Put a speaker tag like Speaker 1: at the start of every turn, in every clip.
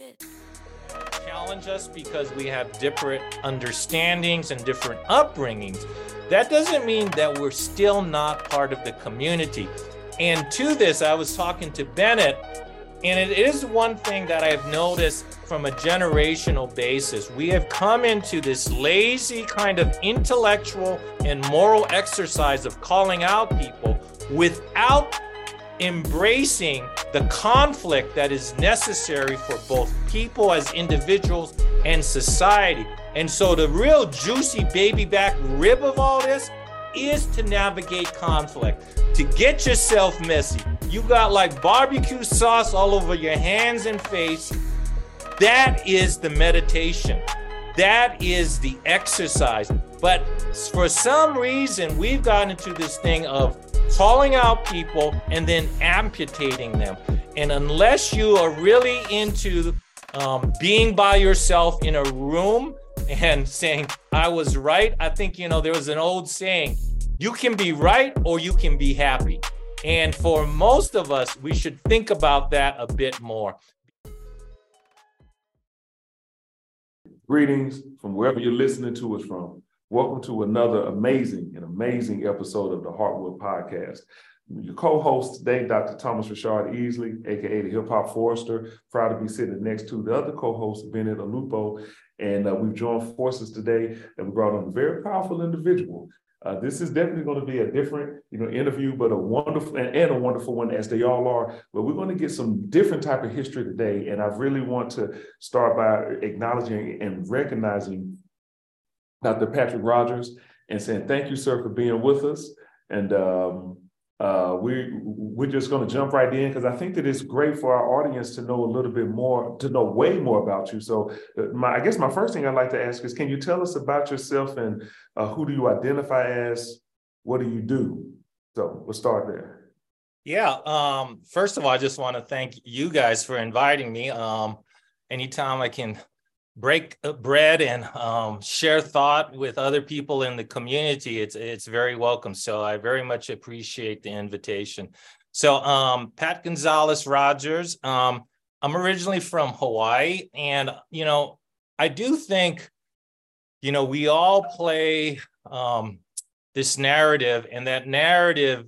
Speaker 1: Shit.
Speaker 2: challenge us because we have different understandings and different upbringings. That doesn't mean that we're still not part of the community. And to this, I was talking to Bennett, and it is one thing that I've noticed from a generational basis. We have come into this lazy kind of intellectual and moral exercise of calling out people without embracing the conflict that is necessary for both people as individuals and society. And so, the real juicy baby back rib of all this is to navigate conflict, to get yourself messy. You got like barbecue sauce all over your hands and face. That is the meditation. That is the exercise. But for some reason, we've gotten into this thing of calling out people and then amputating them. And unless you are really into um, being by yourself in a room and saying, I was right, I think, you know, there was an old saying, you can be right or you can be happy. And for most of us, we should think about that a bit more.
Speaker 3: Greetings from wherever you're listening to us from. Welcome to another amazing and amazing episode of the Heartwood Podcast. Your co-host today, Dr. Thomas Richard Easley, aka the Hip Hop Forester. Proud to be sitting next to the other co-host, Bennett Olupo. And uh, we've joined forces today and we brought on a very powerful individual. Uh, this is definitely going to be a different, you know, interview, but a wonderful and, and, a wonderful one as they all are. But we're going to get some different type of history today, and I really want to start by acknowledging and recognizing Dr. Patrick Rogers and saying thank you, sir, for being with us. And um, uh, we we're just going to jump right in because I think that it's great for our audience to know a little bit more, to know way more about you. So, uh, my I guess my first thing I'd like to ask is, can you tell us about yourself and uh, who do you identify as? What do you do? So we'll start there.
Speaker 2: Yeah. Um, first of all, I just want to thank you guys for inviting me. Um, anytime I can break bread and um, share thought with other people in the community, it's it's very welcome. So I very much appreciate the invitation. So um, Pat Gonzalez Rogers, um, I'm originally from Hawaii, and you know I do think, you know, we all play um, this narrative, and that narrative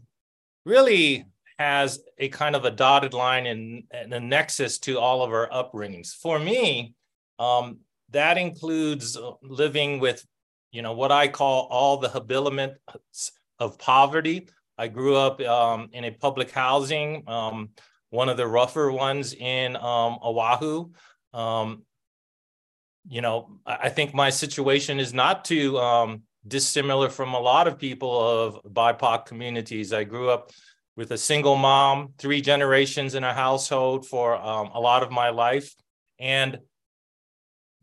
Speaker 2: really has a kind of a dotted line and, and a nexus to all of our upbringings. For me, um, that includes living with, you know, what I call all the habiliments of poverty. I grew up um, in a public housing, um, one of the rougher ones in um, Oahu. Um, you know, I think my situation is not too um, dissimilar from a lot of people of BIPOC communities. I grew up with a single mom, three generations in a household for um, a lot of my life. And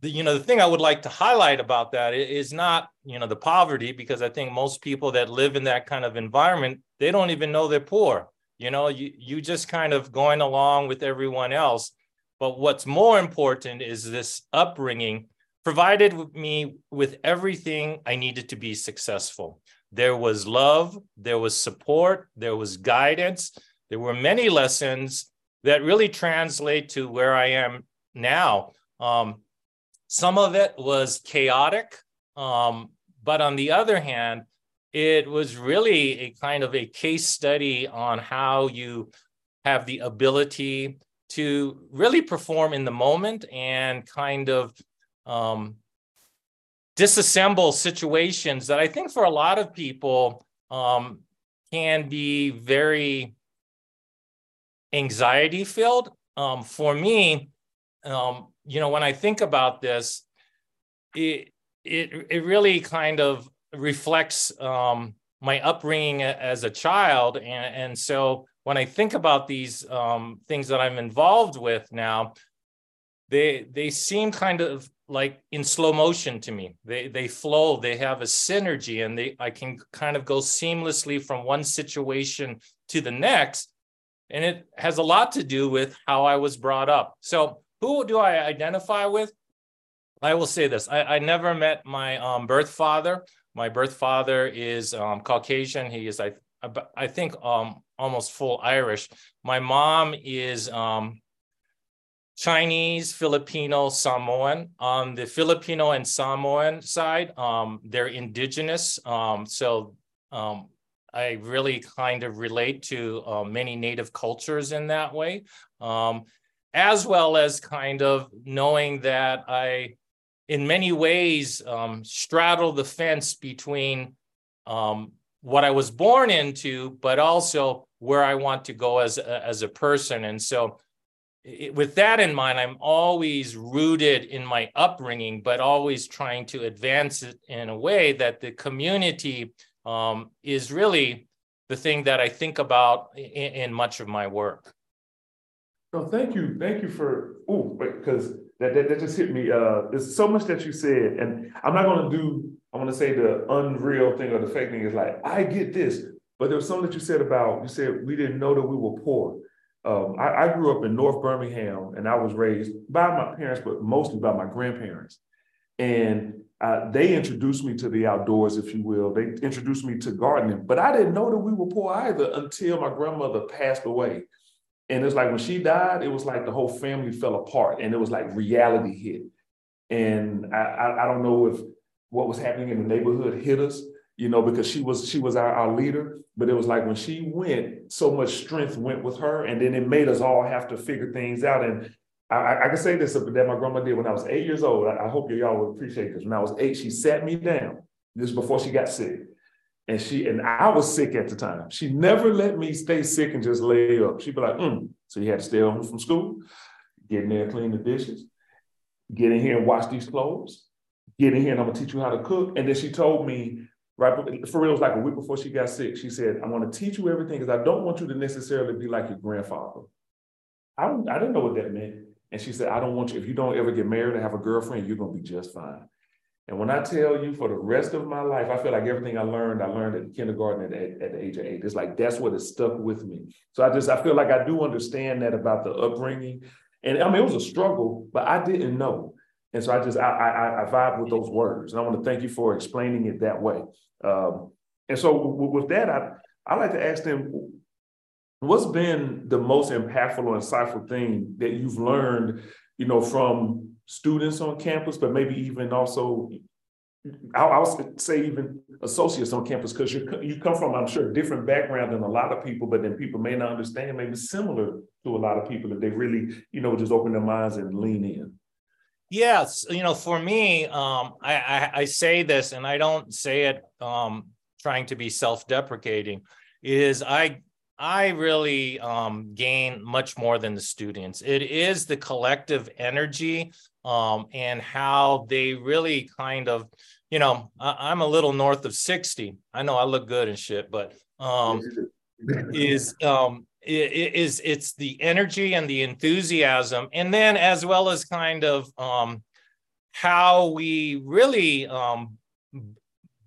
Speaker 2: the, you know the thing i would like to highlight about that is not you know the poverty because i think most people that live in that kind of environment they don't even know they're poor. You know you you just kind of going along with everyone else. But what's more important is this upbringing provided me with everything i needed to be successful. There was love there was support there was guidance. There were many lessons that really translate to where i am now. Um, some of it was chaotic, um, but on the other hand, it was really a kind of a case study on how you have the ability to really perform in the moment and kind of um, disassemble situations that I think for a lot of people um, can be very anxiety filled. Um, for me, um, you know, when I think about this, it it it really kind of reflects um, my upbringing as a child, and and so when I think about these um, things that I'm involved with now, they they seem kind of like in slow motion to me. They they flow. They have a synergy, and they I can kind of go seamlessly from one situation to the next, and it has a lot to do with how I was brought up. So who do I identify with? I will say this: I, I never met my um, birth father. My birth father is um, Caucasian. He is, I, I think, um, almost full Irish. My mom is um, Chinese, Filipino, Samoan. On the Filipino and Samoan side, um, they're indigenous. Um, so um, I really kind of relate to uh, many native cultures in that way, um, as well as kind of knowing that I, in many ways, um, straddle the fence between um, what I was born into, but also where I want to go as a, as a person. And so, it, with that in mind, I'm always rooted in my upbringing, but always trying to advance it in a way that the community um, is really the thing that I think about in, in much of my work.
Speaker 3: No, thank you, thank you for oh, because that, that that just hit me. Uh, there's so much that you said, and I'm not going to do. I'm going to say the unreal thing or the fake thing is like I get this, but there was something that you said about you said we didn't know that we were poor. Um, I, I, grew up in North Birmingham, and I was raised by my parents, but mostly by my grandparents, and uh, they introduced me to the outdoors, if you will. They introduced me to gardening, but I didn't know that we were poor either until my grandmother passed away. And it's like when she died, it was like the whole family fell apart, and it was like reality hit. And I, I, I don't know if what was happening in the neighborhood hit us, you know, because she was she was our, our leader. But it was like when she went, so much strength went with her, and then it made us all have to figure things out. And I, I can say this that my grandma did when I was eight years old. I, I hope y'all will appreciate this. When I was eight, she sat me down. This before she got sick. And she and I was sick at the time. She never let me stay sick and just lay up. She'd be like, mm. so you had to stay home from school, get in there, clean the dishes, get in here and wash these clothes, get in here and I'm gonna teach you how to cook. And then she told me, right for real, it was like a week before she got sick. She said, I'm gonna teach you everything because I don't want you to necessarily be like your grandfather. I, I didn't know what that meant. And she said, I don't want you, if you don't ever get married and have a girlfriend, you're to be just fine. And when I tell you for the rest of my life, I feel like everything I learned, I learned at kindergarten at, at the age of eight. It's like that's what has stuck with me. So I just, I feel like I do understand that about the upbringing. And I mean, it was a struggle, but I didn't know. And so I just, I, I, I vibe with those words. And I want to thank you for explaining it that way. Um, and so with that, I, I like to ask them, What's been the most impactful or insightful thing that you've learned, you know, from students on campus, but maybe even also, I'll, I'll say even associates on campus, because you you come from, I'm sure, a different background than a lot of people, but then people may not understand, maybe similar to a lot of people if they really, you know, just open their minds and lean in.
Speaker 2: Yes, you know, for me, um, I, I, I say this, and I don't say it um, trying to be self-deprecating. Is I I really um, gain much more than the students. It is the collective energy um, and how they really kind of, you know, I, am a little north of 60. I know I look good and shit, but um, is um, it is it's the energy and the enthusiasm, and then as well as kind of um, how we really um,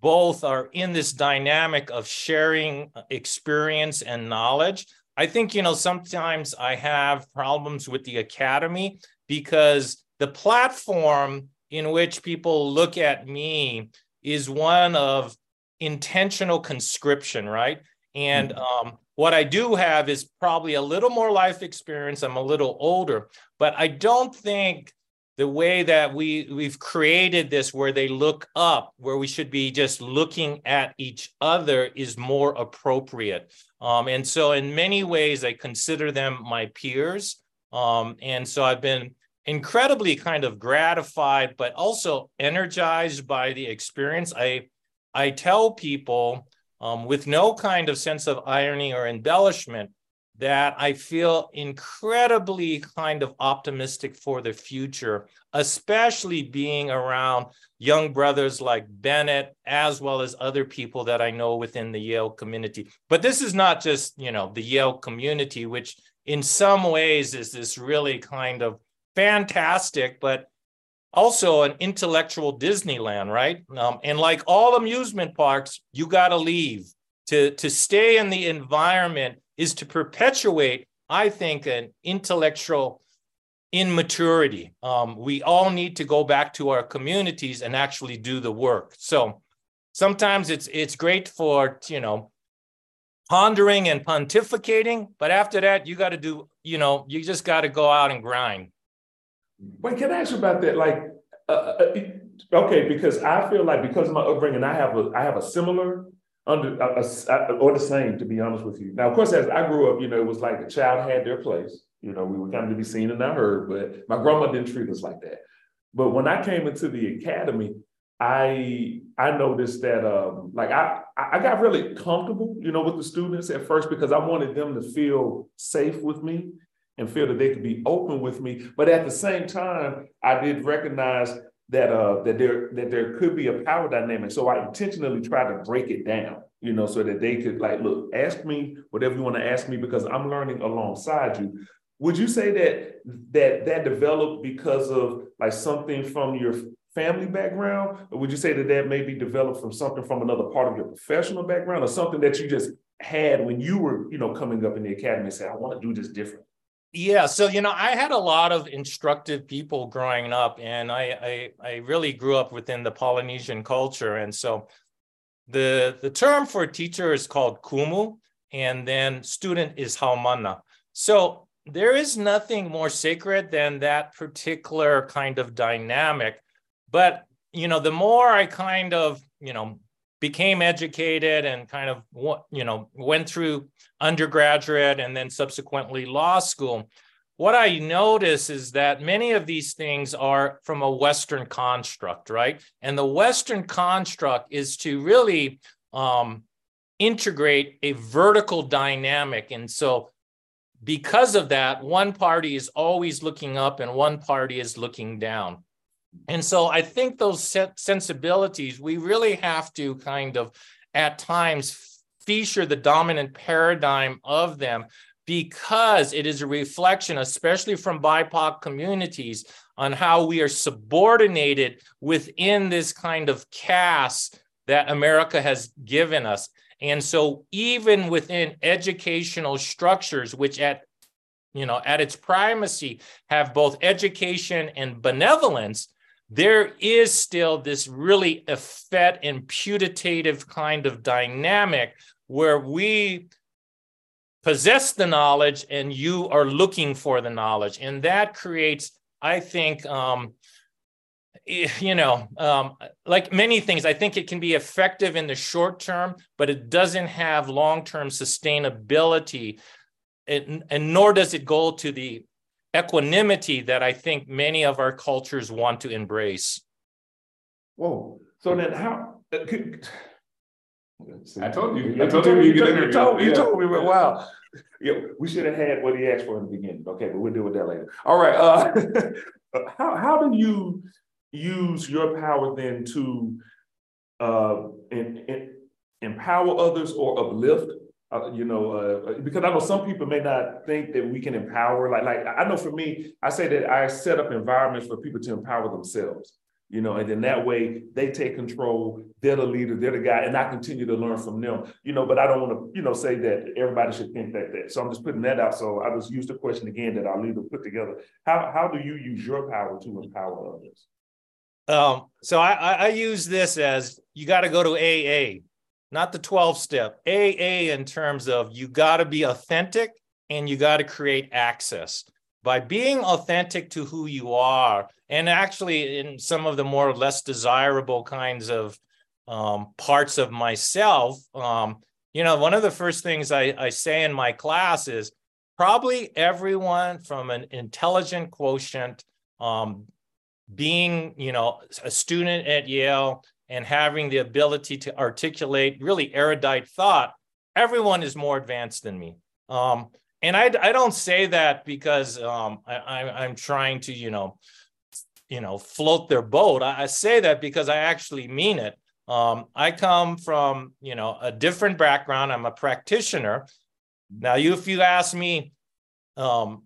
Speaker 2: both are in this dynamic of sharing experience and knowledge. I think, you know, sometimes I have problems with the academy because the platform in which people look at me is one of intentional conscription, right? And mm-hmm. um, what I do have is probably a little more life experience. I'm a little older, but I don't think the way that we we've created this where they look up where we should be just looking at each other is more appropriate um, and so in many ways i consider them my peers um, and so i've been incredibly kind of gratified but also energized by the experience i i tell people um, with no kind of sense of irony or embellishment that I feel incredibly kind of optimistic for the future, especially being around young brothers like Bennett, as well as other people that I know within the Yale community. But this is not just, you know, the Yale community, which in some ways is this really kind of fantastic, but also an intellectual Disneyland, right? Um, and like all amusement parks, you got to leave to, to stay in the environment is to perpetuate, I think, an intellectual immaturity. Um, we all need to go back to our communities and actually do the work. So sometimes it's it's great for you know pondering and pontificating, but after that, you got to do you know you just got to go out and grind.
Speaker 3: Wait, can I ask you about that? Like, uh, uh, okay, because I feel like because of my upbringing, I have a I have a similar under a, a, or the same, to be honest with you. Now, of course, as I grew up, you know, it was like a child had their place. You know, we were kind of to be seen and not heard, but my grandma didn't treat us like that. But when I came into the academy, I I noticed that um, like I I got really comfortable, you know, with the students at first because I wanted them to feel safe with me and feel that they could be open with me. But at the same time, I did recognize that uh that there that there could be a power dynamic. So I intentionally tried to break it down, you know, so that they could like, look, ask me whatever you want to ask me because I'm learning alongside you. Would you say that that that developed because of like something from your family background, or would you say that that may be developed from something from another part of your professional background, or something that you just had when you were, you know, coming up in the academy and say, I want to do this different?
Speaker 2: Yeah, so you know, I had a lot of instructive people growing up, and I, I I really grew up within the Polynesian culture, and so the the term for teacher is called kumu, and then student is haumana. So there is nothing more sacred than that particular kind of dynamic. But you know, the more I kind of you know became educated and kind of you know went through undergraduate and then subsequently law school. What i notice is that many of these things are from a western construct right? And the western construct is to really um, integrate a vertical dynamic. And so because of that one party is always looking up and one party is looking down and so I think those sensibilities, we really have to kind of at times feature the dominant paradigm of them because it is a reflection, especially from BIPOC communities, on how we are subordinated within this kind of caste that America has given us. And so even within educational structures, which at you know at its primacy have both education and benevolence, there is still this really effete and putative kind of dynamic where we possess the knowledge and you are looking for the knowledge. And that creates, I think, um, you know, um, like many things, I think it can be effective in the short term, but it doesn't have long term sustainability. It, and nor does it go to the equanimity that I think many of our cultures want to embrace.
Speaker 3: Whoa. So then how uh, could,
Speaker 1: I told you. I told you you,
Speaker 3: you, you told, you told me, wow. Yeah, we should have had what he asked for in the beginning. Okay, but we'll deal with that later. All right. Uh, how how do you use your power then to uh, in, in, empower others or uplift uh, you know, uh, because I know some people may not think that we can empower. Like, like I know for me, I say that I set up environments for people to empower themselves. You know, and then that way they take control. They're the leader. They're the guy, and I continue to learn from them. You know, but I don't want to, you know, say that everybody should think that. that. So I'm just putting that out. So I just use the question again that our leader put together. How how do you use your power to empower others?
Speaker 2: Um, so I, I use this as you got to go to AA not the 12 step, AA in terms of you got to be authentic and you got to create access. By being authentic to who you are, and actually in some of the more less desirable kinds of um, parts of myself, um, you know, one of the first things I, I say in my class is probably everyone from an intelligent quotient, um, being, you know, a student at Yale, and having the ability to articulate really erudite thought, everyone is more advanced than me. Um, and I, I don't say that because um, I, am trying to, you know, you know, float their boat. I, I say that because I actually mean it. Um, I come from, you know, a different background. I'm a practitioner. Now, you, if you ask me, um,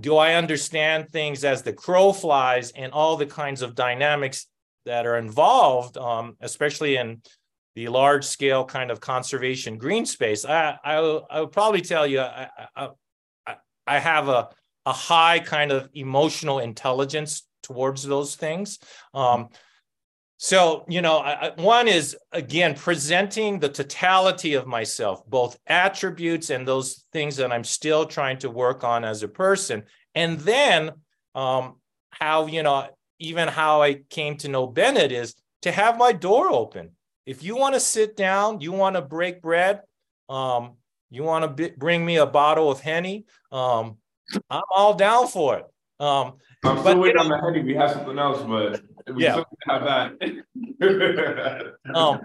Speaker 2: do I understand things as the crow flies and all the kinds of dynamics that are involved, um, especially in the large scale kind of conservation green space, I, I, I would probably tell you I, I, I have a, a high kind of emotional intelligence towards those things. Um, so, you know, I, one is again presenting the totality of myself, both attributes and those things that I'm still trying to work on as a person. And then um, how, you know, even how I came to know Bennett is to have my door open. If you want to sit down, you want to break bread, um, you want to bring me a bottle of Henny, um, I'm all down for it. Um,
Speaker 1: I'm still waiting on the Henny. We have something else, but we
Speaker 2: Yeah.
Speaker 1: have that.
Speaker 2: um,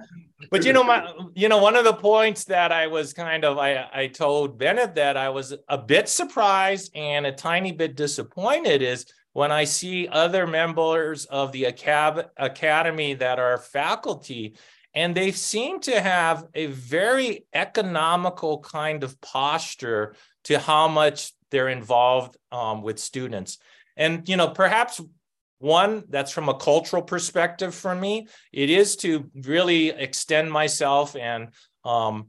Speaker 2: but you know, my you know, one of the points that I was kind of I I told Bennett that I was a bit surprised and a tiny bit disappointed is when I see other members of the academy that are faculty, and they seem to have a very economical kind of posture to how much they're involved um, with students. And you know, perhaps one that's from a cultural perspective for me it is to really extend myself and um,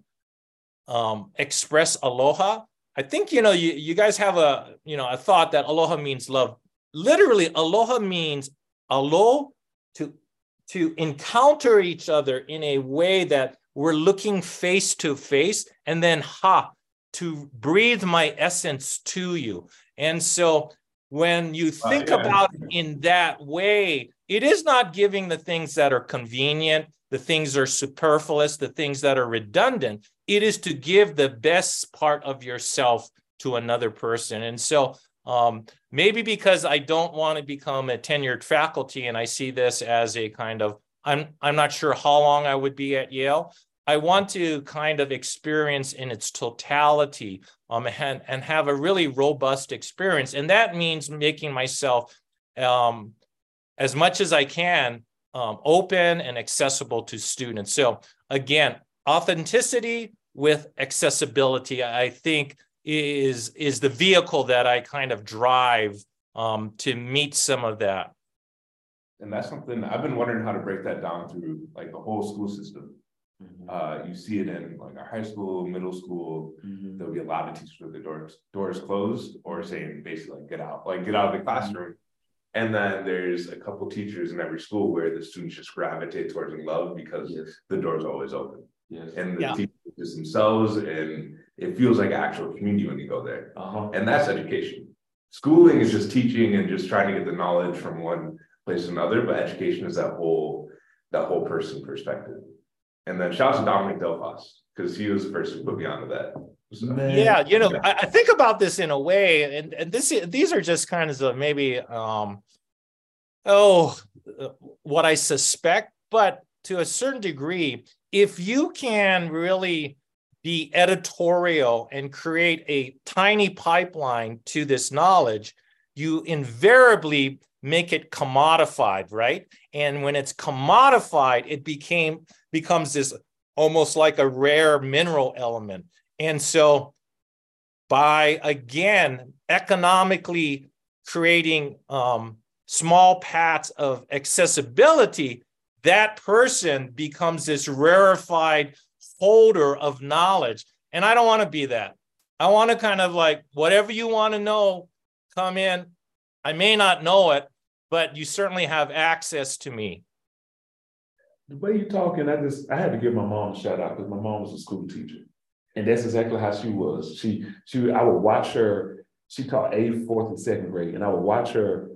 Speaker 2: um, express aloha i think you know you, you guys have a you know a thought that aloha means love literally aloha means alo to to encounter each other in a way that we're looking face to face and then ha to breathe my essence to you and so when you think
Speaker 1: yeah.
Speaker 2: about it in that way, it is not giving the things that are convenient, the things that are superfluous, the things that are redundant. It is to give the best part of yourself to another person. And so um, maybe because I don't want to become a tenured faculty and I see this as a kind of, I'm, I'm not sure how long I would be at Yale. I want to kind of experience in its totality um, and, and have a really robust experience. And that means making myself um, as much as I can um, open and accessible to students. So again, authenticity with accessibility, I think is, is the vehicle that I kind of drive um, to meet some of that.
Speaker 1: And that's something I've been wondering how to break that down through like the whole school system. Uh, you see it in like our high school, middle school, there'll be a lot of teachers with their doors, doors closed or saying basically like, get out, like get out of the classroom. And then there's a couple teachers in every school where the students just gravitate towards and love because
Speaker 3: Yes,
Speaker 1: the door's always open.
Speaker 3: yes.
Speaker 1: And the
Speaker 2: Yeah.
Speaker 1: teachers themselves and it feels like actual community when you go there.
Speaker 3: Uh-huh.
Speaker 1: And that's education. Schooling is just teaching and just trying to get the knowledge from one place to another, but education is that whole, that whole person perspective. And then shout out to Dominic Delphos, because he was the first to put me onto that. So-
Speaker 2: Yeah, you know, I, I think about this in a way, and, and this these are just kind of maybe um oh what I suspect, but to a certain degree, if you can really be editorial and create a tiny pipeline to this knowledge, you invariably make it commodified, right? And when it's commodified, it became becomes this almost like a rare mineral element. And so by again economically creating um, small paths of accessibility, that person becomes this rarefied holder of knowledge. And I don't want to be that. I want to kind of like whatever you want to know, come in. I may not know it, but you certainly have access to me.
Speaker 3: The way you're talking, I just I had to give my mom a shout out because my mom was a school teacher, and that's exactly how she was. She she I would watch her. She taught eighth, fourth, and second grade, and I would watch her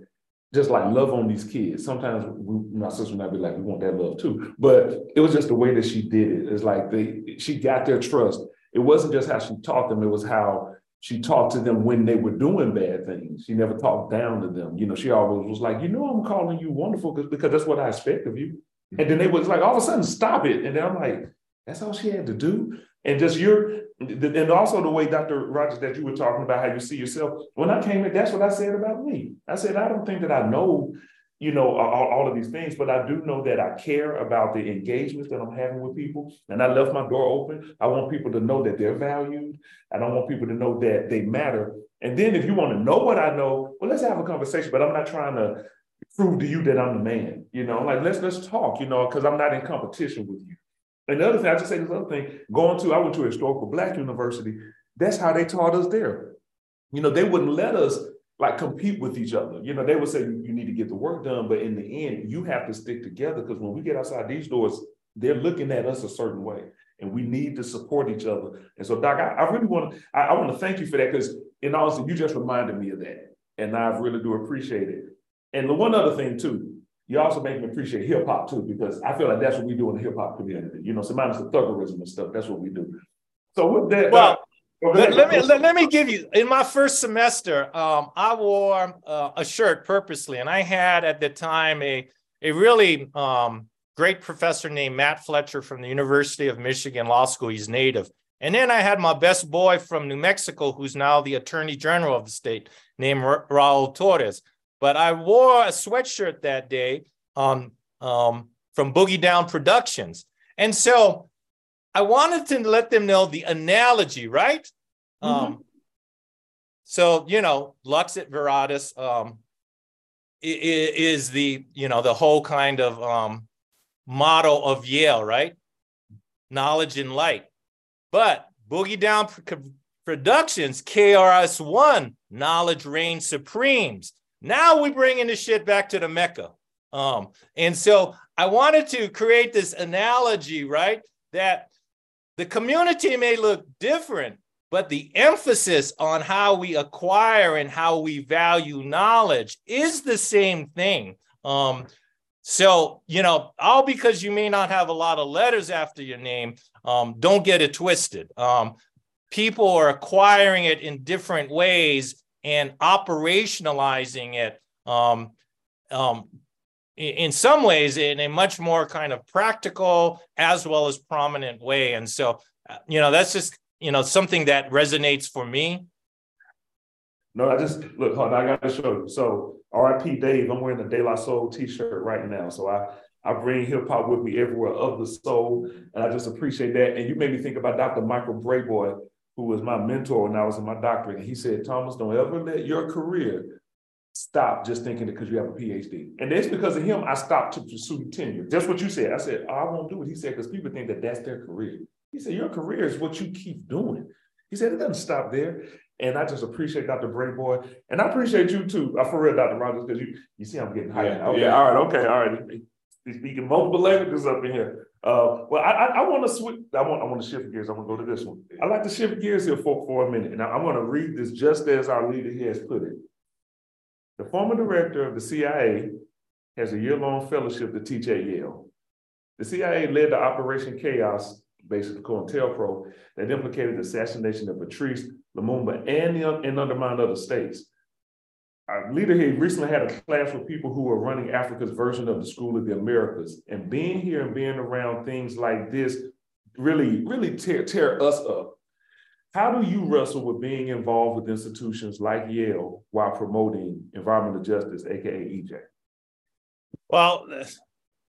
Speaker 3: just like love on these kids. Sometimes we, my sister I be like, we want that love too, but it was just the way that she did it. It's like they she got their trust. It wasn't just how she taught them; it was how she talked to them when they were doing bad things. She never talked down to them. You know, she always was like, you know, I'm calling you wonderful because because that's what I expect of you. And then they was like, all of a sudden, stop it. And then I'm like, that's all she had to do. And just you're, and also the way, Dr. Rogers, that you were talking about how you see yourself. When I came in, that's what I said about me. I said, I don't think that I know, you know, all, all of these things, but I do know that I care about the engagements that I'm having with people. And I left my door open. I want people to know that they're valued. I don't want people to know that they matter. And then if you want to know what I know, well, let's have a conversation, but I'm not trying to prove to you that I'm the man, you know, like let's let's talk, you know, because I'm not in competition with you. And the other thing, I just say this other thing, going to, I went to a historical black university, that's how they taught us there. You know, they wouldn't let us like compete with each other. You know, they would say you need to get the work done, but in the end, you have to stick together because when we get outside these doors, they're looking at us a certain way. And we need to support each other. And so, Doc, I, I really want to, I, I want to thank you for that because in honesty, you just reminded me of that. And I really do appreciate it. And the one other thing too, you also make me appreciate hip hop too, because I feel like that's what we do in the hip hop community. You know, so minus the thuggerism and stuff, that's what we do. So with that,
Speaker 2: well, uh, let, let, me let, let, me give you in my first semester, um, I wore uh, a shirt purposely, and I had at the time a a really um, great professor named Matt Fletcher from the University of Michigan Law School. He's native. And then I had my best boy from New Mexico, who's now the Attorney General of the state, named Ra- Raul Torrez. But I wore a sweatshirt that day um, um, from Boogie Down Productions. And so I wanted to let them know the analogy, right? Mm-hmm. Um, so, you know, Lux et Veritatis um, is the, you know, the whole kind of um, motto of Yale, right? Knowledge and light. But Boogie Down Productions, KRS1, knowledge reigns supremes. Now we bringing the shit back to the Mecca. Um, and so I wanted to create this analogy, right? That the community may look different, but the emphasis on how we acquire and how we value knowledge is the same thing. Um, so, you know, all because you may not have a lot of letters after your name, um, don't get it twisted. Um, people are acquiring it in different ways and operationalizing it um, um, in some ways in a much more kind of practical as well as prominent way. And so, uh, you know, that's just, you know, something that resonates for me.
Speaker 3: No, I just look, hold on, I got to show you. So, RIP Dave, I'm wearing the De La Soul t shirt right now. So, I, I bring hip hop with me everywhere of the soul. And I just appreciate that. And you made me think about Dr. Michael Brayboy, who was my mentor when I was in my doctorate. And he said, Thomas, don't ever let your career stop just thinking because you have a PhD. And that's because of him, I stopped to pursue tenure. Just what you said. I said, oh, I won't do it. He said, because people think that that's their career. He said, your career is what you keep doing. He said, it doesn't stop there. And I just appreciate Dr. Brayboy. And I appreciate you too, uh, for real, Dr. Rogers, because you, you see I'm getting hyped. Yeah, okay, yeah. all right, okay, all right. Speaking multiple languages up in here. Uh, well, I, I, I want to switch. I want I want to shift gears. I want to go to this one. I like to shift gears here for, for a minute. And I'm going to read this just as our leader here has put it. The former director of the CIA has a year-long fellowship to teach at Yale. The CIA led the Operation Chaos, basically COINTELPRO, that implicated the assassination of Patrice Lumumba and, the, and undermined other states. Our leader here recently had a class with people who were running Africa's version of the School of the Americas. And being here and being around things like this really, really tear, tear us up how do you wrestle with being involved with institutions like Yale while promoting environmental justice, aka EJ?
Speaker 2: Well,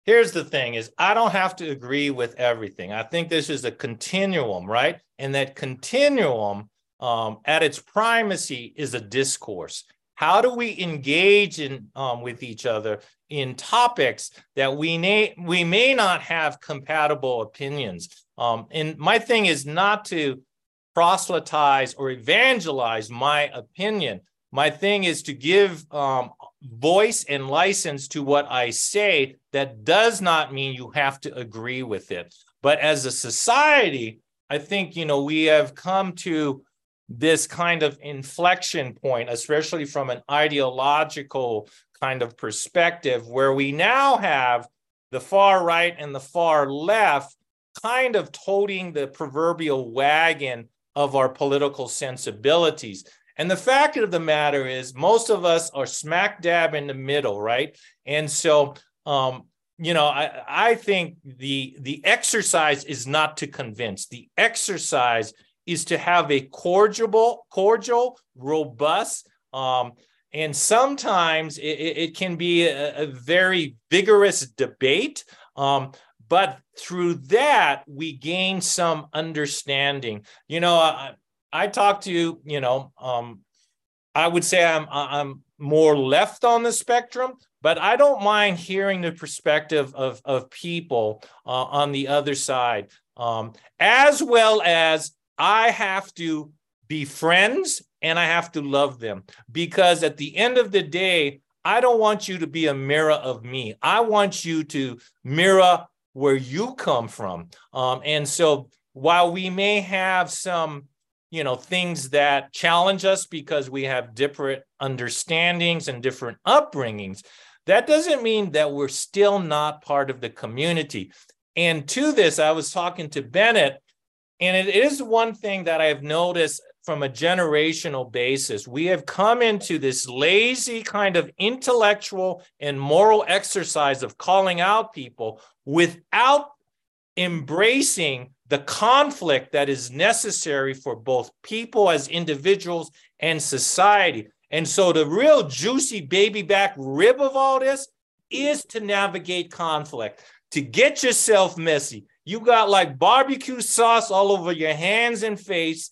Speaker 2: here's the thing is I don't have to agree with everything. I think this is a continuum, right? And that continuum um, at its primacy is a discourse. How do we engage in um, with each other in topics that we may we may not have compatible opinions? Um, and my thing is not to proselytize or evangelize my opinion. My thing is to give um, voice and license to what I say. That does not mean you have to agree with it. But as a society, I think, you know, we have come to this kind of inflection point, especially from an ideological kind of perspective, where we now have the far right and the far left kind of toting the proverbial wagon of our political sensibilities. And the fact of the matter is, most of us are smack dab in the middle, right? And so, um, you know, I, I think the the exercise is not to convince. The exercise is to have a cordial, cordial, robust, um, and sometimes it, it can be a, a, very vigorous debate. Um, but through that we gain some understanding you know i, I talk to you you know um, i would say i'm i'm more left on the spectrum but i don't mind hearing the perspective of of people uh, on the other side um, as well as i have to be friends and i have to love them because at the end of the day I don't want you to be a mirror of me. I want you to mirror where you come from. Um, and so while we may have some you know things that challenge us because we have different understandings and different upbringings that doesn't mean that we're still not part of the community and to this i was talking to bennett and it is one thing that i've noticed from a generational basis we have come into this lazy kind of intellectual and moral exercise of calling out people without embracing the conflict that is necessary for both people as individuals and society. And so the real juicy baby back rib of all this is to navigate conflict, to get yourself messy. You got like barbecue sauce all over your hands and face.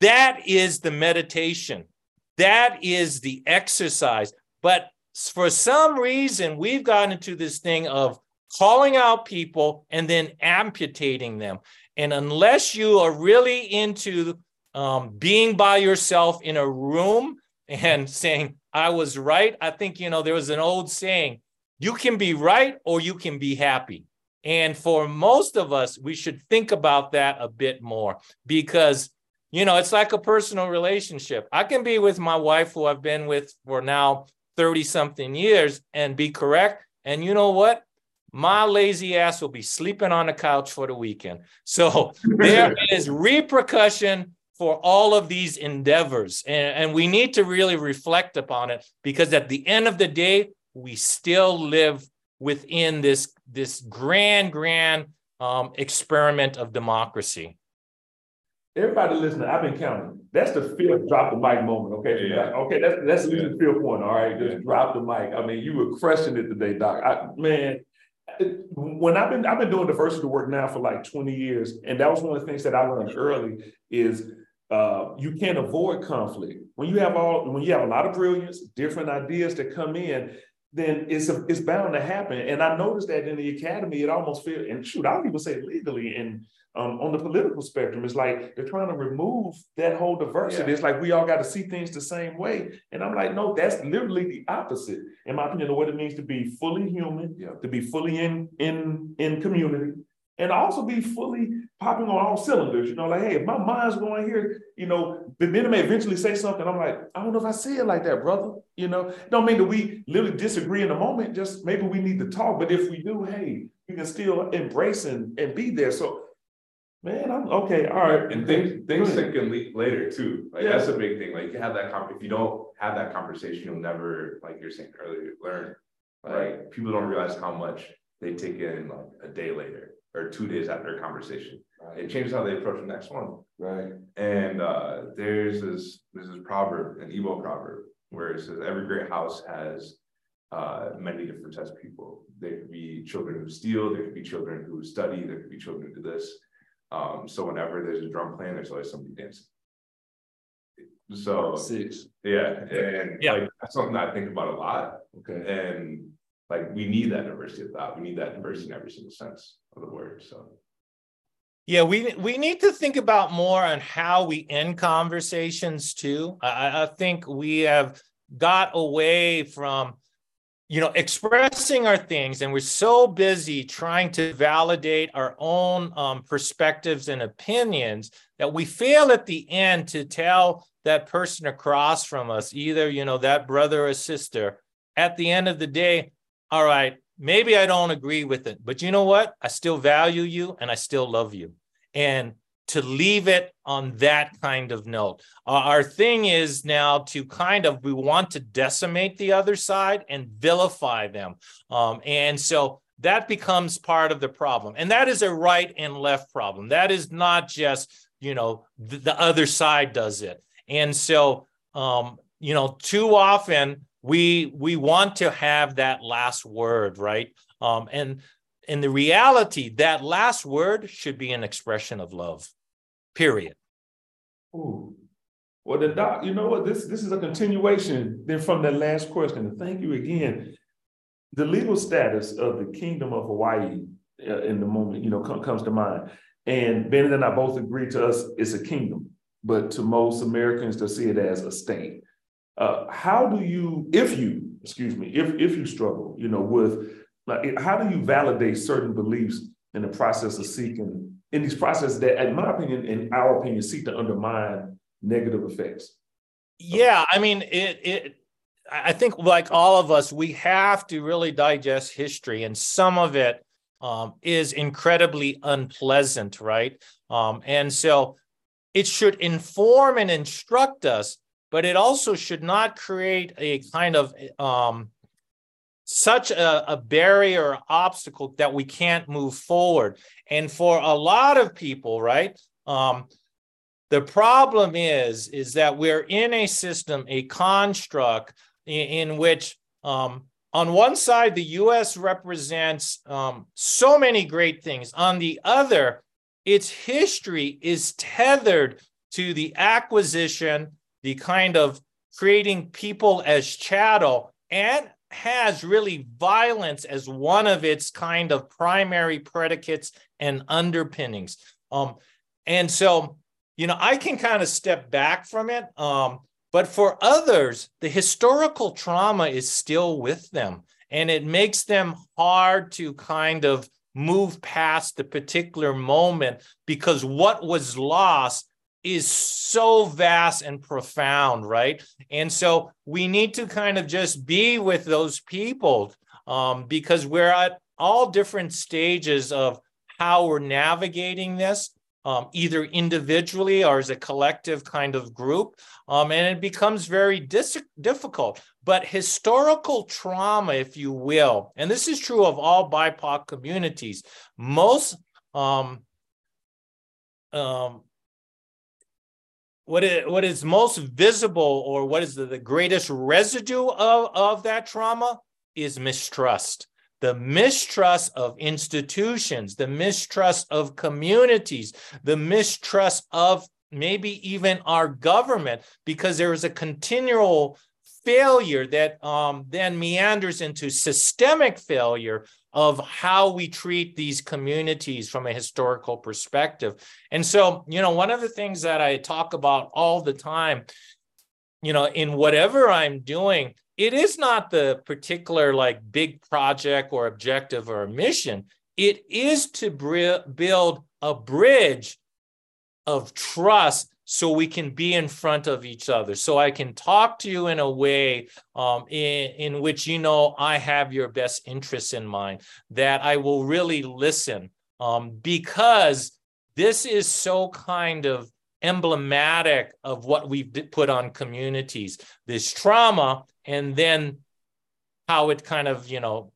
Speaker 2: That is the meditation. That is the exercise. But for some reason, we've gotten into this thing of calling out people and then amputating them. And unless you are really into um, being by yourself in a room and saying, I was right, I think, you know, there was an old saying, you can be right or you can be happy. And for most of us, we should think about that a bit more because, you know, it's like a personal relationship. I can be with my wife, who I've been with for now 30 something years, and be correct. And you know what? my lazy ass will be sleeping on the couch for the weekend. So there is repercussion for all of these endeavors. And, and, we need to really reflect upon it because at the end of the day, we still live within this, this grand, grand um, experiment of democracy.
Speaker 3: Everybody listening, I've been counting. That's the fifth drop the mic moment. Okay. Yeah. Okay. That's that's the fifth one. All right. Just drop the mic. I mean, you were crushing it today, Doc. I, man, when I've been I've been doing diversity work now for like 20 years, and that was one of the things that I learned early is uh, you can't avoid conflict. When you have all when you have a lot of brilliance, different ideas that come in, then it's a, it's bound to happen. And I noticed that in the academy, it almost feels and shoot, I don't even say legally and um, on the political spectrum. It's like they're trying to remove that whole diversity. Yeah. It's like we all got to see things the same way. And I'm like, no, that's literally the opposite, in my opinion, of what it means to be fully human, yeah. to be fully in in in community, and also be fully popping on all cylinders. You know, like, hey, if my mind's going here, you know, then it may eventually say something. I'm like, I don't know if I see it like that, brother. You know, don't mean that we literally disagree in the moment. Just maybe we need to talk. But if we do, hey, we can still embrace and, and be there. So Man, I'm okay. All right.
Speaker 1: And things things that can leak later too. Like yeah. that's a big thing. Like you have that con- if you don't have that conversation, you'll never, like you're saying earlier, learn. Like right. people don't realize how much they take in like a day later or two days after a conversation. Right. It changes how they approach the next one.
Speaker 3: Right.
Speaker 1: And uh, there's this there's this proverb, an Igbo proverb, where it says every great house has uh, many different types of people. There could be children who steal, there could be children who study, there could be children who do this um, so whenever there's a drum playing, there's always somebody dancing. So
Speaker 3: six.
Speaker 1: Yeah. And yeah. like that's something I think about a lot.
Speaker 3: Okay.
Speaker 1: And like we need that diversity of thought. We need that diversity in every single sense of the word. So
Speaker 2: yeah, we we need to think about more on how we end conversations too. I, I think we have got away from you know, expressing our things, and we're so busy trying to validate our own um, perspectives and opinions that we fail at the end to tell that person across from us, either, you know, that brother or sister, at the end of the day, all right, maybe I don't agree with it, but you know what? I still value you and I still love you. And to leave it on that kind of note. Uh, our thing is now to kind of, we want to decimate the other side and vilify them. Um, and so that becomes part of the problem. And that is a right and left problem. That is not just, you know, the, the other side does it. And so, um, you know, too often we we want to have that last word, right? Um, and in the reality, that last word should be an expression of love period.
Speaker 3: Ooh. Well, the doc, you know what? This this is a continuation then from that last question. Thank you again. The legal status of the Kingdom of Hawaii uh, in the moment, you know, com- comes to mind. And Bennett and I both agree to us it's a kingdom, but to most Americans, they see it as a state. Uh, how do you, if you, excuse me, if if you struggle, you know, with like, how do you validate certain beliefs in the process of seeking, in these processes that, in my opinion, in our opinion, seek to undermine negative effects.
Speaker 2: Yeah, I mean, it it I think like all of us, we have to really digest history, and some of it um, is incredibly unpleasant, right? Um, and so it should inform and instruct us, but it also should not create a kind of um, such a, a barrier or obstacle that we can't move forward. And for a lot of people, right? Um, the problem is, is that we're in a system, a construct in, in which um, on one side, the US represents um, so many great things. On the other, its history is tethered to the acquisition, the kind of creating people as chattel, and has really violence as one of its kind of primary predicates and underpinnings. Um, and so, you know, I can kind of step back from it. Um, but for others, the historical trauma is still with them and it makes them hard to kind of move past the particular moment because what was lost is so vast and profound, right? And so we need to kind of just be with those people um, because we're at all different stages of how we're navigating this um, either individually or as a collective kind of group. Um, and it becomes very dis- difficult. But historical trauma, if you will, and this is true of all BIPOC communities, most um, um, what is, what is most visible or what is the, the greatest residue of, of that trauma is mistrust. The mistrust of institutions, the mistrust of communities, the mistrust of maybe even our government, because there is a continual failure that um, then meanders into systemic failure of how we treat these communities from a historical perspective. And so, you know, one of the things that I talk about all the time, you know, in whatever I'm doing, it is not the particular like big project or objective or mission. It is to build a bridge of trust so we can be in front of each other. So I can talk to you in a way um, in, in which you know I have your best interests in mind, that I will really listen um, because this is so kind of emblematic of what we've put on communities this trauma and then how it kind of you know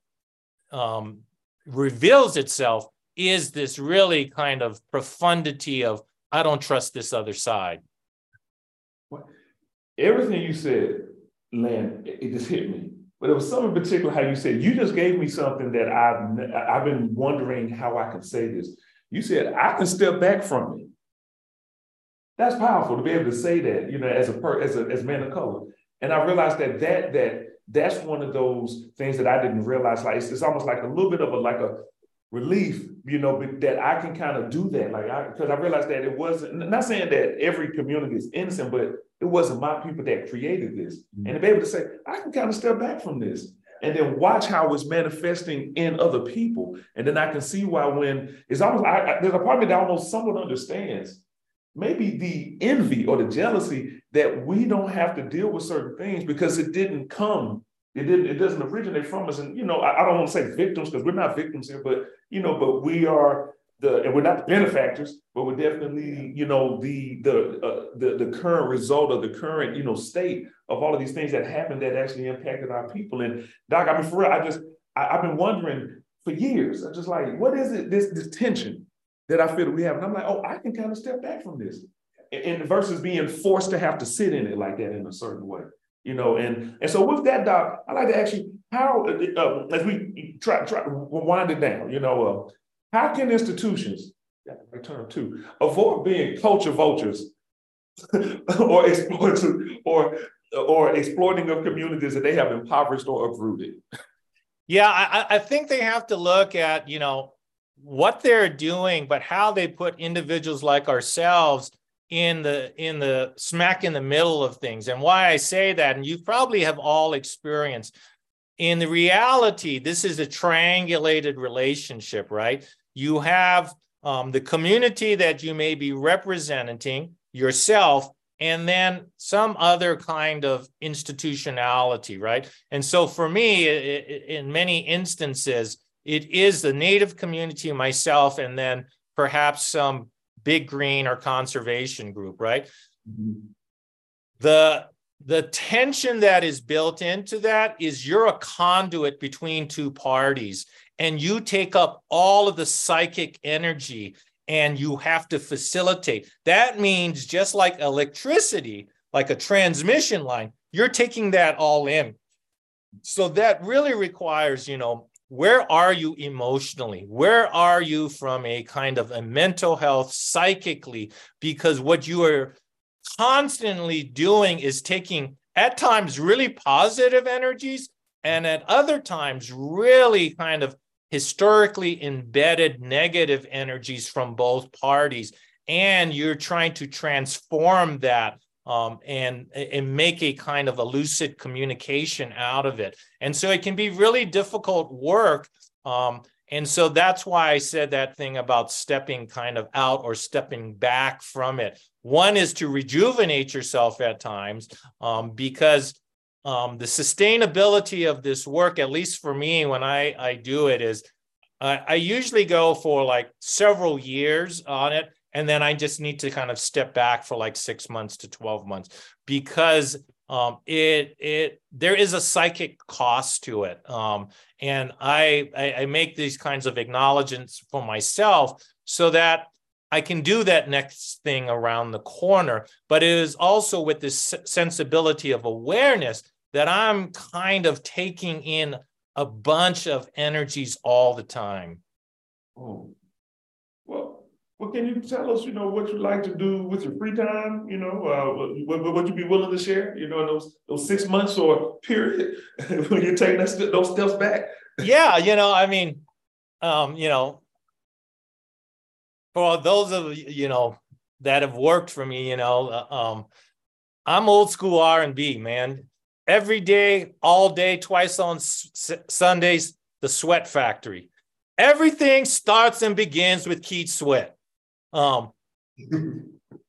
Speaker 2: um, reveals itself is this really kind of profundity of i don't trust this other side.
Speaker 3: Everything you said len it just hit me. But it was something in particular how you said you just gave me something that i've i've been wondering how i can say this. You said i can step back from it. That's powerful to be able to say that, you know, as a per as a as man of color. And I realized that that that that's one of those things that I didn't realize. Like it's, it's almost like a little bit of a like a relief, you know, but that I can kind of do that. Like I because I realized that it wasn't not saying that every community is innocent, but it wasn't my people that created this. Mm-hmm. And to be able to say, I can kind of step back from this and then watch how it's manifesting in other people. And then I can see why when it's almost I, I, there's a part of me that almost someone understands maybe the envy or the jealousy that we don't have to deal with certain things because it didn't come it didn't it doesn't originate from us and you know i, I don't want to say victims because we're not victims here but you know but we are the and we're not the benefactors but we're definitely you know the the uh, the the current result of the current you know state of all of these things that happened that actually impacted our people and doc i mean for real i just I, i've been wondering for years i'm just like what is it this this tension that I feel that we have. And I'm like, oh, I can kind of step back from this. And versus being forced to have to sit in it like that in a certain way. You know, and and so with that, Doc, I like to ask you how, uh, as we try try wind it down, you know, uh, how can institutions, term too, avoid being culture vultures or exploiting or or exploiting of communities that they have impoverished or uprooted?
Speaker 2: Yeah, I, I think they have to look at, you know, what they're doing, but how they put individuals like ourselves in the in the smack in the middle of things. And why I say that, and you probably have all experienced in the reality, this is a triangulated relationship, right? you have um, the community that you may be representing yourself and then some other kind of institutionality, right? And so for me, in many instances, it is the native community, myself, and then perhaps some big green or conservation group, right? Mm-hmm. The the tension that is built into that is you're a conduit between two parties and you take up all of the psychic energy and you have to facilitate. That means just like electricity, like a transmission line, you're taking that all in. So that really requires, you know, where are you emotionally? Where are you from a kind of a mental health psychically? Because what you are constantly doing is taking at times really positive energies and at other times really kind of historically embedded negative energies from both parties and you're trying to transform that um, and and make a kind of a lucid communication out of it and so it can be really difficult work um, and so that's why i said that thing about stepping kind of out or stepping back from it one is to rejuvenate yourself at times um, because um, the sustainability of this work, at least for me, when I, I do it, is uh, I usually go for like several years on it. And then I just need to kind of step back for like six months to 12 months because um, it it there is a psychic cost to it. Um, and I, I I make these kinds of acknowledgments for myself so that I can do that next thing around the corner. But it is also with this sensibility of awareness that I'm kind of taking in a bunch of energies all the time.
Speaker 3: Oh, well, can you tell us? You know what you like to do with your free time. You know, uh, what would you be willing to share? You know, in those those six months or period when you're taking that, those steps back.
Speaker 2: yeah, you know, I mean, um, you know, for those of you know that have worked for me, you know, uh, um, I'm old school R and B, man every day, all day, twice on S- Sundays, the Sweat Factory. Everything starts and begins with Keith Sweat. Um,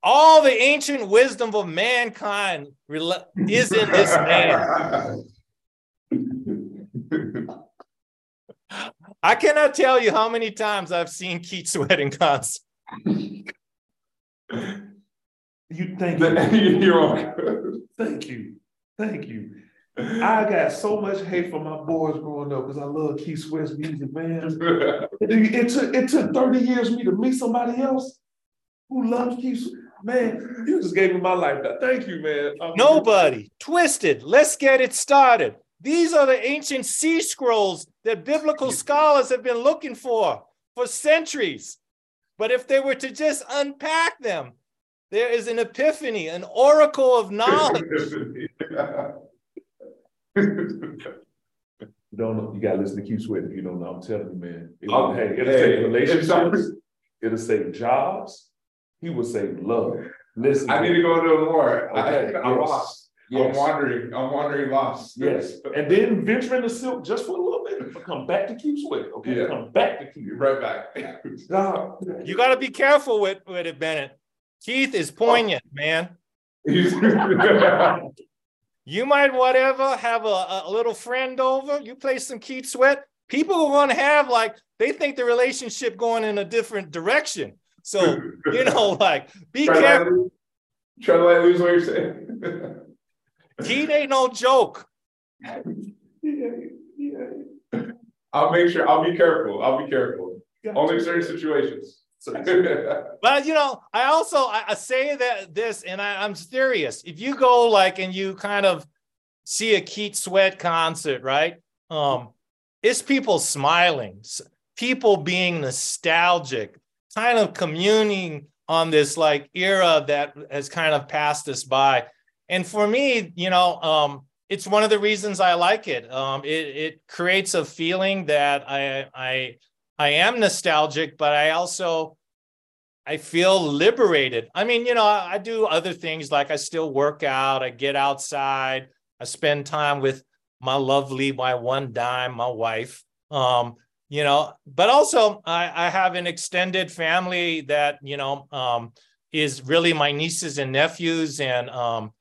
Speaker 2: all the ancient wisdom of mankind is in this man. I cannot tell you how many times I've seen Keith Sweat in concert.
Speaker 3: You thank you. You're on. Thank you. Thank you. I got so much hate from my boys growing up because I love Keith Sweat's music, man. it, it, took it took 30 years for me to meet somebody else who loves Keith Sweat. Man, you just gave me my life. Thank you, man.
Speaker 2: I'm Nobody. Twisted. Let's get it started. These are the ancient sea scrolls that biblical scholars have been looking for for centuries. But if they were to just unpack them, there is an epiphany, an oracle of knowledge.
Speaker 3: you don't know. You gotta listen to Keith Sweat if you don't know. I'm telling you, man. It oh, will, hey, it'll hey, save relationships. It'll save jobs. He will save love. Listen.
Speaker 1: I need to go into more. Okay, I, am yes. lost. Yes. I'm wandering. I'm wandering lost.
Speaker 3: Yes. And then venture into silk just for a little bit. But come back to Keith Sweat. Okay. Yeah. Come back to Keith.
Speaker 1: Right back.
Speaker 2: you got to be careful with, with it, Bennett. Keith is poignant, man. you might whatever have a, a little friend over. You play some Keith Sweat. People are going to have like they think the relationship going in a different direction. So you know, like be try careful.
Speaker 1: try to let lose what you're saying.
Speaker 2: Keith ain't no joke.
Speaker 1: Yeah, yeah. I'll make sure. I'll be careful. I'll be careful. Only certain situations.
Speaker 2: but you know, I also I, I say that this, and I, I'm serious. If you go like and you kind of see a Keith Sweat concert, right? Um, it's people smiling, people being nostalgic, kind of communing on this like era that has kind of passed us by. And for me, you know, um, it's one of the reasons I like it. Um, it, it creates a feeling that I I I am nostalgic, but I also I feel liberated. I mean, you know, I, I do other things like I still work out, I get outside, I spend time with my lovely, my one dime, my wife. Um, you know, but also I, I have an extended family that, you know, um, is really my nieces and nephews. And um,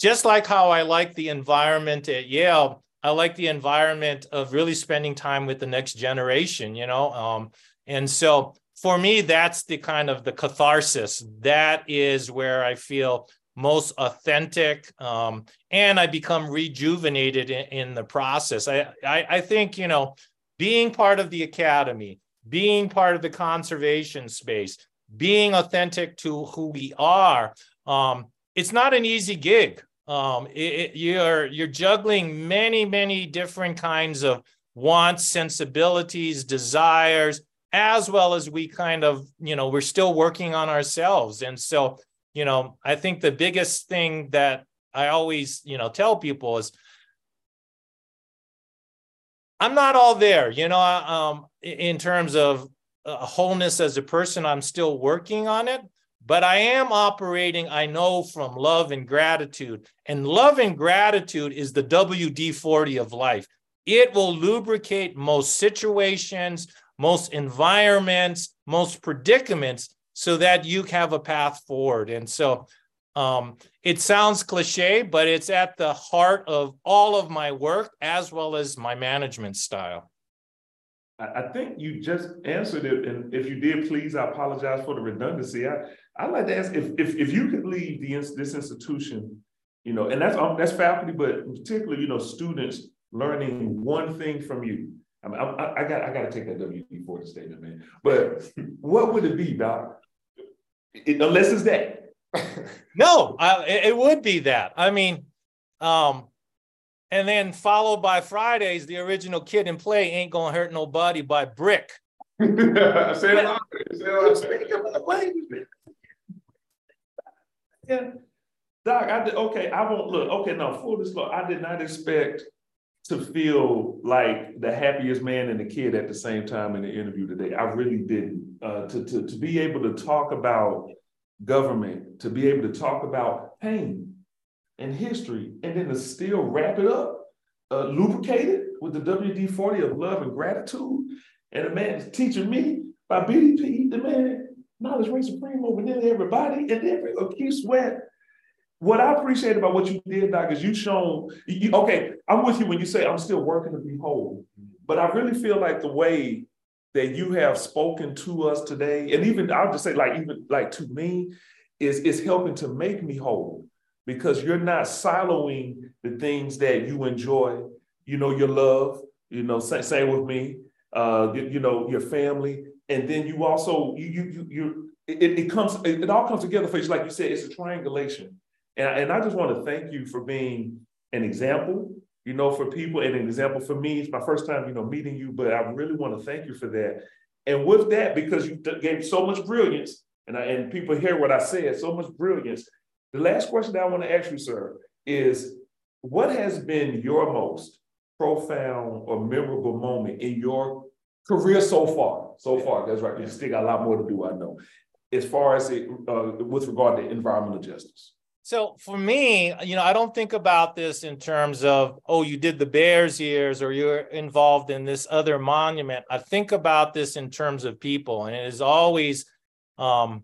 Speaker 2: just like how I like the environment at Yale, I like the environment of really spending time with the next generation, you know. Um, and so for me, that's the kind of the catharsis. That is where I feel most authentic um, and I become rejuvenated in, in the process. I, I, I think, you know, being part of the academy, being part of the conservation space, being authentic to who we are, um, it's not an easy gig. Um, it, it, you're you're juggling many many different kinds of wants, sensibilities, desires, as well as we kind of you know we're still working on ourselves. And so you know I think the biggest thing that I always you know tell people is I'm not all there, you know, um, in terms of uh, wholeness as a person. I'm still working on it, but I am operating, I know, from love and gratitude. And love and gratitude is the WD 40 of life. It will lubricate most situations, most environments, most predicaments so that you have a path forward. And so um, it sounds cliche, but it's at the heart of all of my work as well as my management style.
Speaker 3: I think you just answered it, and if you did, please, I apologize for the redundancy. I I'd like to ask if if, if you could leave the this institution, you know, and that's um, that's faculty, but particularly, you know, students learning one thing from you. I, mean, I, I got I got to take that WD forty statement, man. But what would it be, Doc? It, unless it's that
Speaker 2: no, I, it would be that. I mean, um, and then followed by Fridays, the original Kid 'n Play ain't gonna hurt nobody by Brick. Say it
Speaker 3: Yeah. Doc, I did okay. I won't look. Okay, now full disclosure, I did not expect to feel like the happiest man and the kid at the same time in the interview today. I really didn't. Uh, to, to, to be able to talk about government to be able to talk about pain and history and then to still wrap it up, uh, lubricated with the WD 40 of love and gratitude. And the man teaching me by BDP, the man, knowledge reigns supreme over nearly everybody. And then a Keith Sweat. What I appreciate about what you did, Doc, is you shown, you, okay, I'm with you when you say I'm still working to be whole. But I really feel like the way that you have spoken to us today, and even I'll just say, like, even like to me, is is helping to make me whole because you're not siloing the things that you enjoy, you know, your love, you know, say, say with me, uh, you, you, know, your family, and then you also you you you, you it, it comes it, it all comes together for you. Like you said, it's a triangulation, and and I just want to thank you for being an example you know, for people. And an example for me, it's my first time, you know, meeting you, but I really want to thank you for that. And with that, because you gave so much brilliance, and I, and people hear what I said, so much brilliance. The last question that I want to ask you, sir, is what has been your most profound or memorable moment in your career so far? So far, that's right. You still got a lot more to do, I know. As far as it, uh, with regard to environmental justice.
Speaker 2: So for me, you know, I don't think about this in terms of, oh, you did the Bears Ears or you're involved in this other monument. I think about this in terms of people, and it is always um,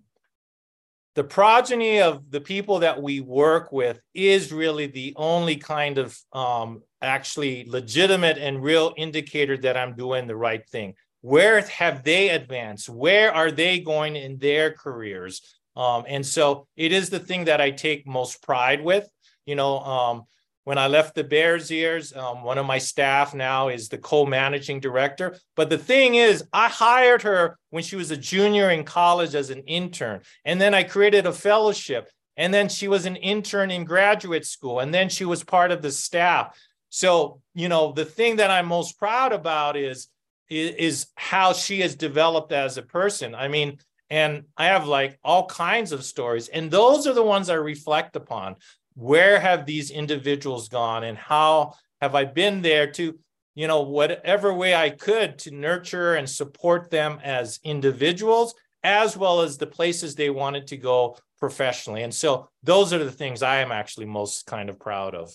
Speaker 2: the progeny of the people that we work with is really the only kind of um, actually legitimate and real indicator that I'm doing the right thing. Where have they advanced? Where are they going in their careers? Um, and so it is the thing that I take most pride with. You know, um, when I left the Bears Ears, um, one of my staff now is the co-managing director. But the thing is, I hired her when she was a junior in college as an intern, and then I created a fellowship, and then she was an intern in graduate school, and then she was part of the staff. So, you know, the thing that I'm most proud about is is, how she has developed as a person. I mean, and I have like all kinds of stories. And those are the ones I reflect upon. Where have these individuals gone and how have I been there to, you know, whatever way I could to nurture and support them as individuals, as well as the places they wanted to go professionally. And so those are the things I am actually most kind of proud of.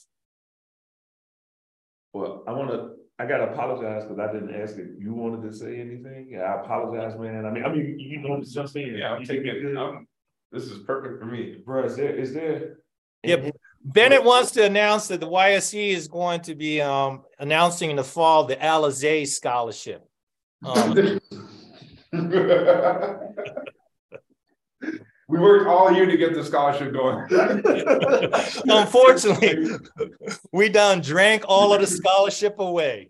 Speaker 3: Well, I want to I gotta apologize because I didn't ask if you wanted to say anything. Yeah, I apologize, man. I mean, I mean, you know, just saying.
Speaker 1: Yeah, I'm taking it. I'm, this is perfect for me.
Speaker 3: Bro, is there, is there?
Speaker 2: Yep. Bennett wants to announce that the YSE is going to be um, announcing in the fall the Alizé Scholarship. Um,
Speaker 1: we worked all year to get the scholarship going.
Speaker 2: Unfortunately, we done drank all of the scholarship away.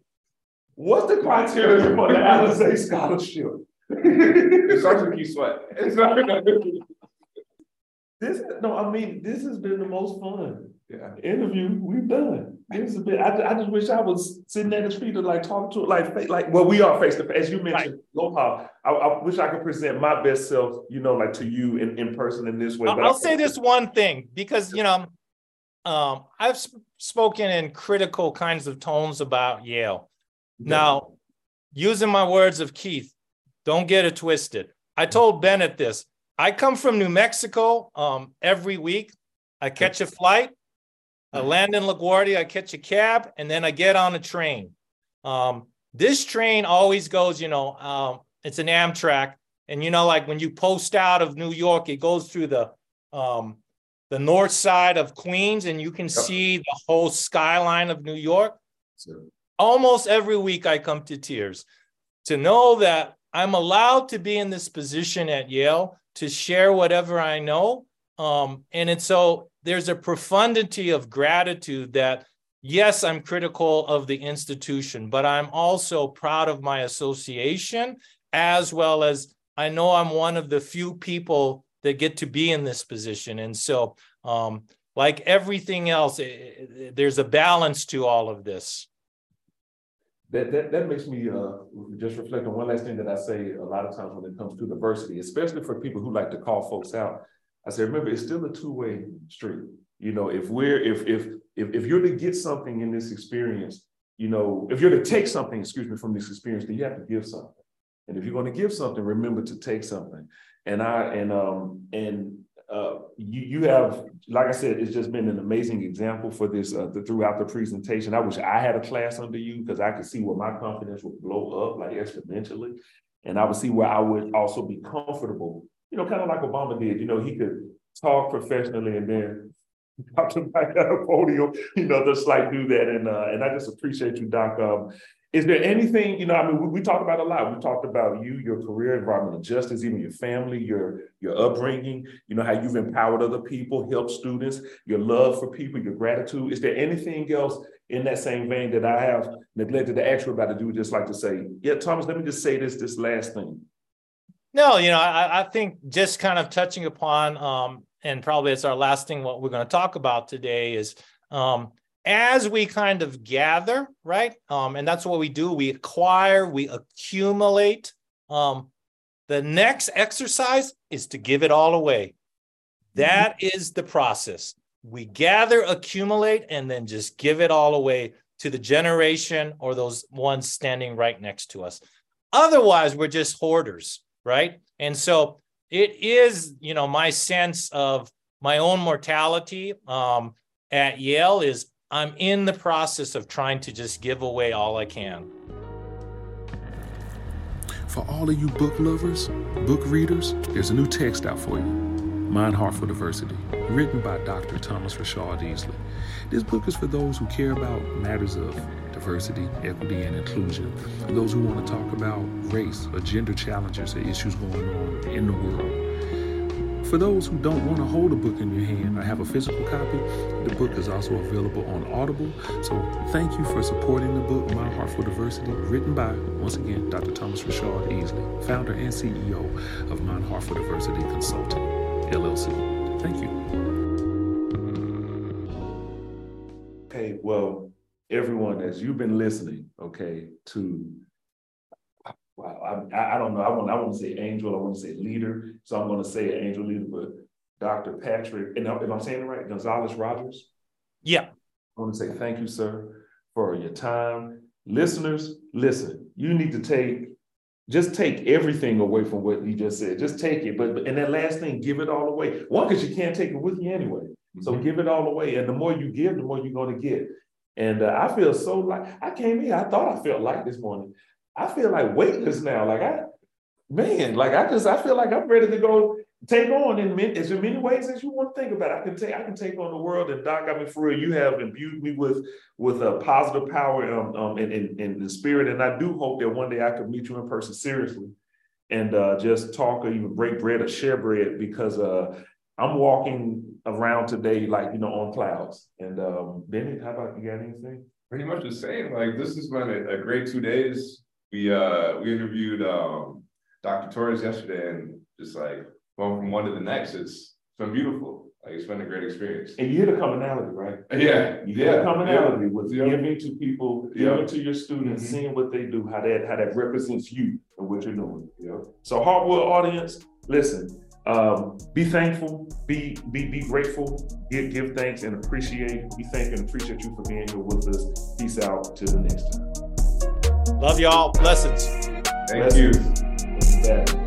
Speaker 3: What's the criteria for the Alizé Scholarship?
Speaker 1: it starts with you sweat. It's not
Speaker 3: This no, I mean this has been the most fun
Speaker 1: yeah.
Speaker 3: interview we've done. This has been. I, I just wish I was sitting at his feet to like talk to like like. Well, we are face to face. As you mentioned, Loha. I, I, wish I could present my best self, you know, like to you in, in person in this way.
Speaker 2: I'll, I'll say this one thing because you know, um, I've sp- spoken in critical kinds of tones about Yale. Yeah. Now, using my words of Keith, don't get it twisted. I told Bennett this. I come from New Mexico um, every week. I catch a flight, I land in LaGuardia, I catch a cab, and then I get on a train. Um, this train always goes, you know, um, it's an Amtrak, and you know, like when you post out of New York, it goes through the um, the north side of Queens, and you can yep. see the whole skyline of New York. Sure. Almost every week, I come to tears to know that I'm allowed to be in this position at Yale to share whatever I know. Um, and it's so there's a profundity of gratitude that, yes, I'm critical of the institution, but I'm also proud of my association, as well as I know I'm one of the few people that get to be in this position. And so, um, like everything else, it, there's a balance to all of this
Speaker 3: that, that, that makes me uh, just reflect on one last thing that I say a lot of times when it comes to diversity, especially for people who like to call folks out. I say, remember, it's still a two-way street. You know, if we're if if if if you're to get something in this experience, you know, if you're to take something, excuse me, from this experience, then you have to give something. And if you're going to give something, remember to take something. And I and um and uh, you, you have, like I said, it's just been an amazing example for this uh, the, throughout the presentation. I wish I had a class under you because I could see where my confidence would blow up like exponentially. And I would see where I would also be comfortable, you know, kind of like Obama did. You know, he could talk professionally and then pop to back at a podium, you know, just like do that. And uh, and I just appreciate you, Doc. Um, is there anything, you know, I mean, we, we talked about a lot. We talked about you, your career, environmental justice, even your family, your your upbringing, you know, how you've empowered other people, helped students, your love for people, your gratitude. Is there anything else in that same vein that I have neglected to ask you about to do? Just like to say, yeah, Thomas, let me just say this, this last thing.
Speaker 2: No, you know, I, I think just kind of touching upon, um, and probably it's our last thing, what we're going to talk about today is um, as we kind of gather, right? Um, and that's what we do. We acquire, we accumulate. Um, the next exercise is to give it all away. That is the process. We gather, accumulate, and then just give it all away to the generation or those ones standing right next to us. Otherwise, we're just hoarders, right? And so it is, you know, my sense of my own mortality um, at Yale is I'm in the process of trying to just give away all I can.
Speaker 4: For all of you book lovers, book readers, there's a new text out for you My Heart for Diversity, written by Dr. Thomas Rashad Easley. This book is for those who care about matters of diversity, equity, and inclusion, those who want to talk about race or gender challenges or issues going on in the world. For those who don't want to hold a book in your hand or have a physical copy, the book is also available on Audible. So thank you for supporting the book, My Heart for Diversity, written by, once again, Dr. Thomas Rashad Easley, founder and CEO of My Heart for Diversity Consulting, LLC. Thank you.
Speaker 3: Okay, well, everyone, as you've been listening, okay, to wow, I, I don't know. I want I want to say angel. I want to say leader. So I'm going to say angel leader, but Dr. Patrick, and if I'm saying it right, Gonzalez Rogers.
Speaker 2: Yeah.
Speaker 3: I want to say thank you, sir, for your time. Listeners, listen. You need to take just take everything away from what you just said. Just take it. But, but and that last thing, give it all away. One, because you can't take it with you anyway. So mm-hmm. give it all away. And the more you give, the more you're going to get. And uh, I feel so like I came here. I thought I felt light this morning. I feel like weightless now. Like I, man, like I just I feel like I'm ready to go take on in many, as many ways as you want to think about. It. I can take I can take on the world. And Doc, I mean, for real, you have imbued me with with a positive power um, um and in, in, in the spirit. And I do hope that one day I could meet you in person seriously and uh, just talk or even break bread or share bread because uh, I'm walking around today like you know on clouds. And um, Benny, how about you got anything?
Speaker 1: Pretty much the same. Like this has been a, a great two days. We uh we interviewed um Dr. Torres yesterday and just like going from one to the next, it's been beautiful. Like it's been a great experience.
Speaker 3: And you hit a commonality, right?
Speaker 1: Yeah.
Speaker 3: You hit
Speaker 1: yeah,
Speaker 3: a commonality
Speaker 1: yeah,
Speaker 3: with giving to people, giving to your students,
Speaker 1: Mhm.
Speaker 3: seeing what they do, how that how that represents you and what you're doing.
Speaker 1: Yeah.
Speaker 3: So Heartwood audience, listen, um, be thankful, be be be grateful, give give thanks and appreciate. We thank and appreciate you for being here with us. Peace out. Till the next time.
Speaker 2: Love y'all. Blessings.
Speaker 1: Thank you.
Speaker 3: Blessings. Back.